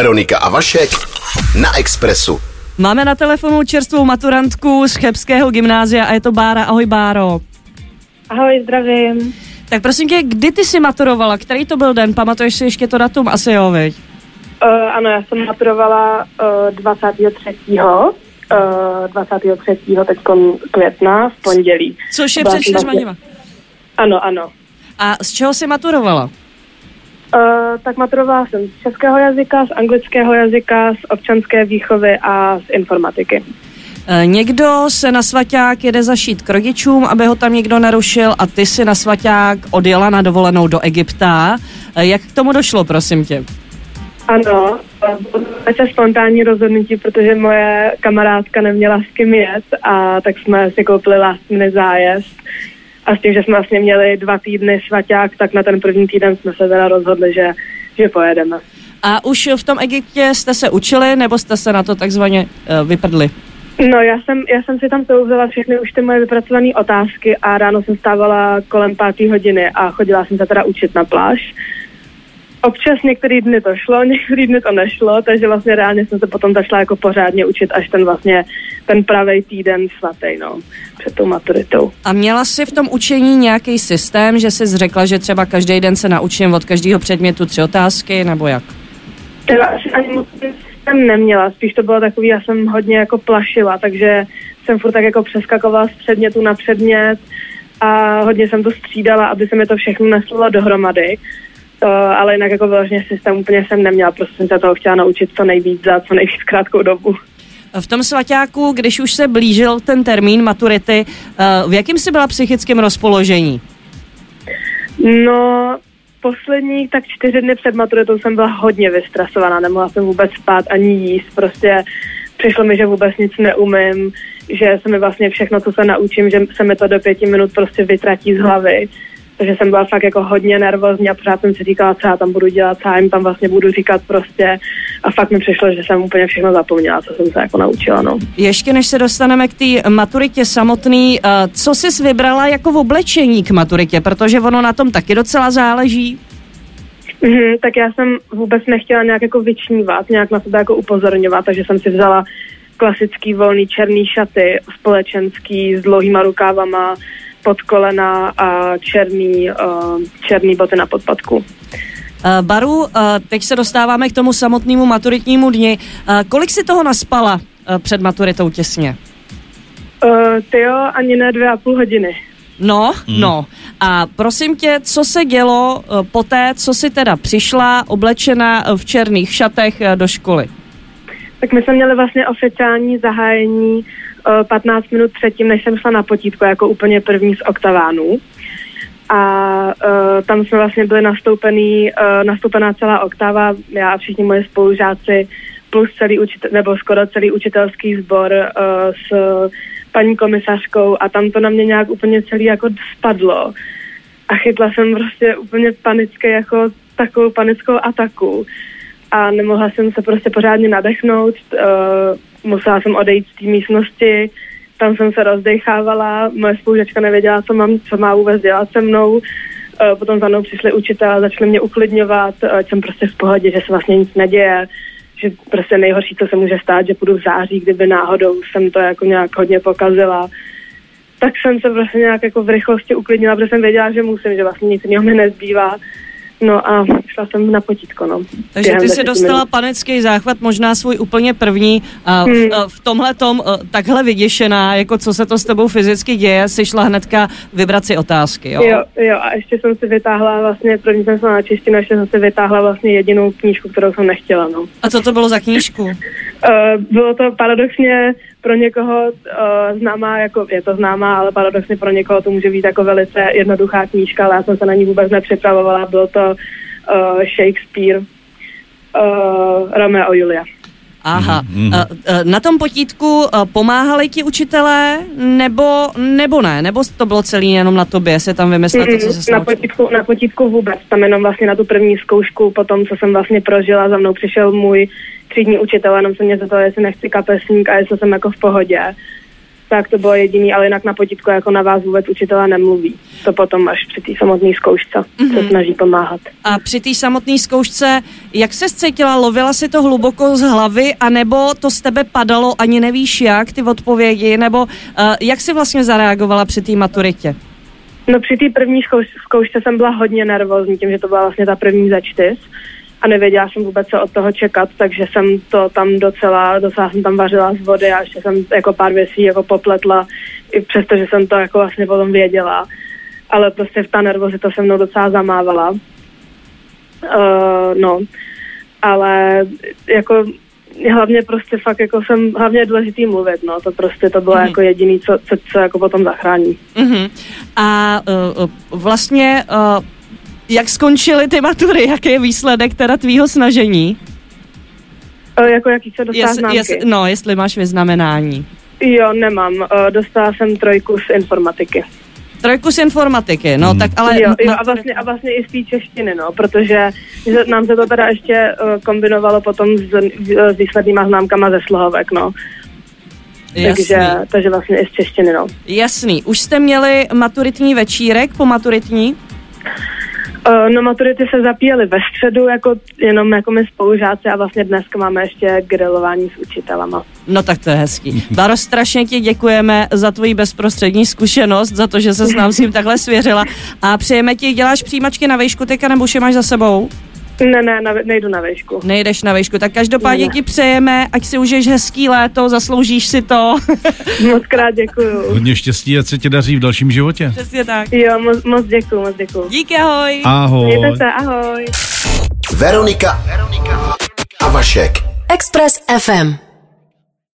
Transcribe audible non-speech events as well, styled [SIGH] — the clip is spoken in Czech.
Veronika a Vašek na Expressu. Máme na telefonu čerstvou maturantku z Chebského gymnázia a je to Bára. Ahoj Báro. Ahoj, zdravím. Tak prosím tě, kdy ty jsi maturovala? Který to byl den? Pamatuješ si ještě to datum? Asi jo, viď? Uh, ano, já jsem maturovala uh, 23. Uh, 23. teď května v pondělí. Což je před čtyřma dněma. Ano, ano. A z čeho jsi maturovala? Uh, tak maturovala jsem z českého jazyka, z anglického jazyka, z občanské výchovy a z informatiky. E, Někdo se na svaťák jede zašít k rodičům, aby ho tam někdo narušil a ty si na svaťák odjela na dovolenou do Egypta. E, Jak k tomu došlo, prosím tě? Ano, bylo to spontánní rozhodnutí, protože moje kamarádka neměla s kým jet a tak jsme si koupili last zájezd. A s tím, že jsme vlastně měli dva týdny svaťák, tak na ten první týden jsme se teda rozhodli, že, že pojedeme. A už v tom Egyptě jste se učili, nebo jste se na to takzvaně uh, vyprdli? No, já jsem, já jsem si tam souzela všechny už ty moje vypracované otázky a ráno jsem stávala kolem páté hodiny a chodila jsem se teda učit na pláž. Občas některý dny to šlo, [LAUGHS] některý dny to nešlo, takže vlastně reálně jsem se potom začala jako pořádně učit až ten vlastně ten pravý týden svatý, no, před tou maturitou. A měla jsi v tom učení nějaký systém, že jsi řekla, že třeba každý den se naučím od každého předmětu tři otázky, nebo jak? Teda asi ani moc jsem neměla, spíš to bylo takový, já jsem hodně jako plašila, takže jsem furt tak jako přeskakovala z předmětu na předmět a hodně jsem to střídala, aby se mi to všechno neslo dohromady. Uh, ale jinak jako vyloženě systém úplně jsem neměla, prostě jsem se toho chtěla naučit co nejvíc za co nejvíc krátkou dobu. V tom svaťáku, když už se blížil ten termín maturity, eh, v jakém jsi byla psychickém rozpoložení? No, poslední tak čtyři dny před maturitou jsem byla hodně vystresovaná, nemohla jsem vůbec spát ani jíst, prostě přišlo mi, že vůbec nic neumím, že se mi vlastně všechno, co se naučím, že se mi to do pěti minut prostě vytratí z hlavy. Takže jsem byla fakt jako hodně nervózní a pořád jsem si říkala, co já tam budu dělat, co já jim tam vlastně budu říkat prostě. A fakt mi přišlo, že jsem úplně všechno zapomněla, co jsem se jako naučila, no. Ještě než se dostaneme k té maturitě samotný, eh, co jsi vybrala jako v oblečení k maturitě, protože ono na tom taky docela záleží. Mhm, tak já jsem vůbec nechtěla nějak jako vyčnívat, nějak na sebe jako upozorňovat, takže jsem si vzala klasický volný černý šaty, společenský s dlouhýma rukávama, pod kolena a černý, uh, černý boty na podpadku. Eh, Baru, eh, teď se dostáváme k tomu samotnému maturitnímu dni. Eh, Kolik si toho naspala eh, před maturitou těsně? Uh, ty jo, ani ne dvě a půl hodiny. No, no. A prosím tě, co se dělo eh, poté, co si teda přišla oblečena v černých šatech eh, do školy? Tak my jsme měli vlastně oficiální zahájení uh, 15 minut předtím, než jsem šla na potítko jako úplně první z oktavánů. A uh, tam jsme vlastně byli nastoupený, uh, nastoupená celá oktava, já a všichni moje spolužáci, plus celý učitel, nebo skoro celý učitelský sbor uh, s paní komisařkou a tam to na mě nějak úplně celý jako spadlo. A chytla jsem prostě úplně panické jako takovou panickou ataku a nemohla jsem se prostě pořádně nadechnout. Uh, musela jsem odejít z té místnosti, tam jsem se rozdechávala, moje spolužačka nevěděla, co, mám, co má vůbec dělat se mnou. Uh, potom za mnou přišli učitel, začali mě uklidňovat, uh, jsem prostě v pohodě, že se vlastně nic neděje, že prostě nejhorší, co se může stát, že půjdu v září, kdyby náhodou jsem to jako nějak hodně pokazila. Tak jsem se prostě nějak jako v rychlosti uklidnila, protože jsem věděla, že musím, že vlastně nic jiného mi nezbývá. No a šla jsem na potítko, no. Takže ty si dostala minut. panický záchvat, možná svůj úplně první. A v, Hmm. a v tomhle tom takhle vyděšená, jako co se to s tebou fyzicky děje, si šla hnedka vybrat si otázky, jo? Jo, jo, a ještě jsem si vytáhla vlastně, první jsem šla na češtinu, ještě jsem si vytáhla vlastně jedinou knížku, kterou jsem nechtěla, no. A co to bylo za knížku? [LAUGHS] Uh, bylo to paradoxně pro někoho uh, známá, jako je to známá, ale paradoxně pro někoho to může být jako velice jednoduchá knížka, ale já jsem se na ní vůbec nepřipravovala. Bylo to uh, Shakespeare, uh, Romeo a Julia. Aha. Mm, Na tom potítku eh, pomáhali ti učitelé, nebo, nebo ne? Nebo to bylo celý jenom na tobě, se tam vymyslel to, co se na, potítku, na potítku vůbec, tam jenom vlastně na tu první zkoušku, potom, co jsem vlastně prožila, za mnou přišel můj třídní učitel, jenom se mě zeptal, jestli nechci kapesník a jestli jsem jako v pohodě. Tak to bylo jediný, ale jinak na potítku jako na vás vůbec učitelé nemluví. To potom až při té samotné zkoušce mm-hmm. se snaží pomáhat. A při té samotné zkoušce, jak se cítila? Lovila si to hluboko z hlavy, anebo to z tebe padalo, ani nevíš jak, ty odpovědi, nebo uh, jak jsi vlastně zareagovala při té maturitě? No při té první zkouš- zkoušce jsem byla hodně nervózní, tím, že to byla vlastně ta první za čtyř a nevěděla jsem vůbec, co od toho čekat, takže jsem to tam docela, docela jsem tam vařila z vody a ještě jsem jako pár věcí jako popletla, i přesto, že jsem to jako vlastně potom věděla. Ale prostě v ta nervozita se mnou docela zamávala. Uh, no, ale jako hlavně prostě fakt jako jsem, hlavně je důležitý mluvit, no, to prostě to bylo mm. jako jediný, co, co, co jako potom zachrání. Mm-hmm. A uh, vlastně uh, jak skončily ty matury, jaký je výsledek teda tvýho snažení? Uh, jako jaký se dostala jest, jest, No, jestli máš vyznamenání. Jo, nemám. Uh, dostala jsem trojku z informatiky. Trojku z informatiky, no hmm. tak ale... Jo, jo a, vlastně, a vlastně i z té češtiny, no, protože nám se to teda ještě uh, kombinovalo potom s, s výslednýma známkama ze slohovek, no. Jasný. Takže, takže vlastně i z češtiny, no. Jasný. Už jste měli maturitní večírek po maturitní? Uh, no maturity se zapíjely ve středu, jako jenom jako my spolužáci a vlastně dneska máme ještě grilování s učitelama. No tak to je hezký. Baro, strašně ti děkujeme za tvoji bezprostřední zkušenost, za to, že se s nám s tím takhle svěřila a přejeme ti, děláš přijímačky na výšku teďka nebo už je máš za sebou? Ne, ne, na, nejdu na výšku. Nejdeš na výšku, tak každopádně ne, ne. ti přejeme, ať si užiješ hezký léto, zasloužíš si to. [LAUGHS] moc krát děkuju. Hodně štěstí, ať se ti daří v dalším životě. Přesně tak. Jo, moc, moc děkuju, moc děkuju. Díky, ahoj. Ahoj. Mějte se, ahoj. Veronika, Veronika a Vašek. Express FM.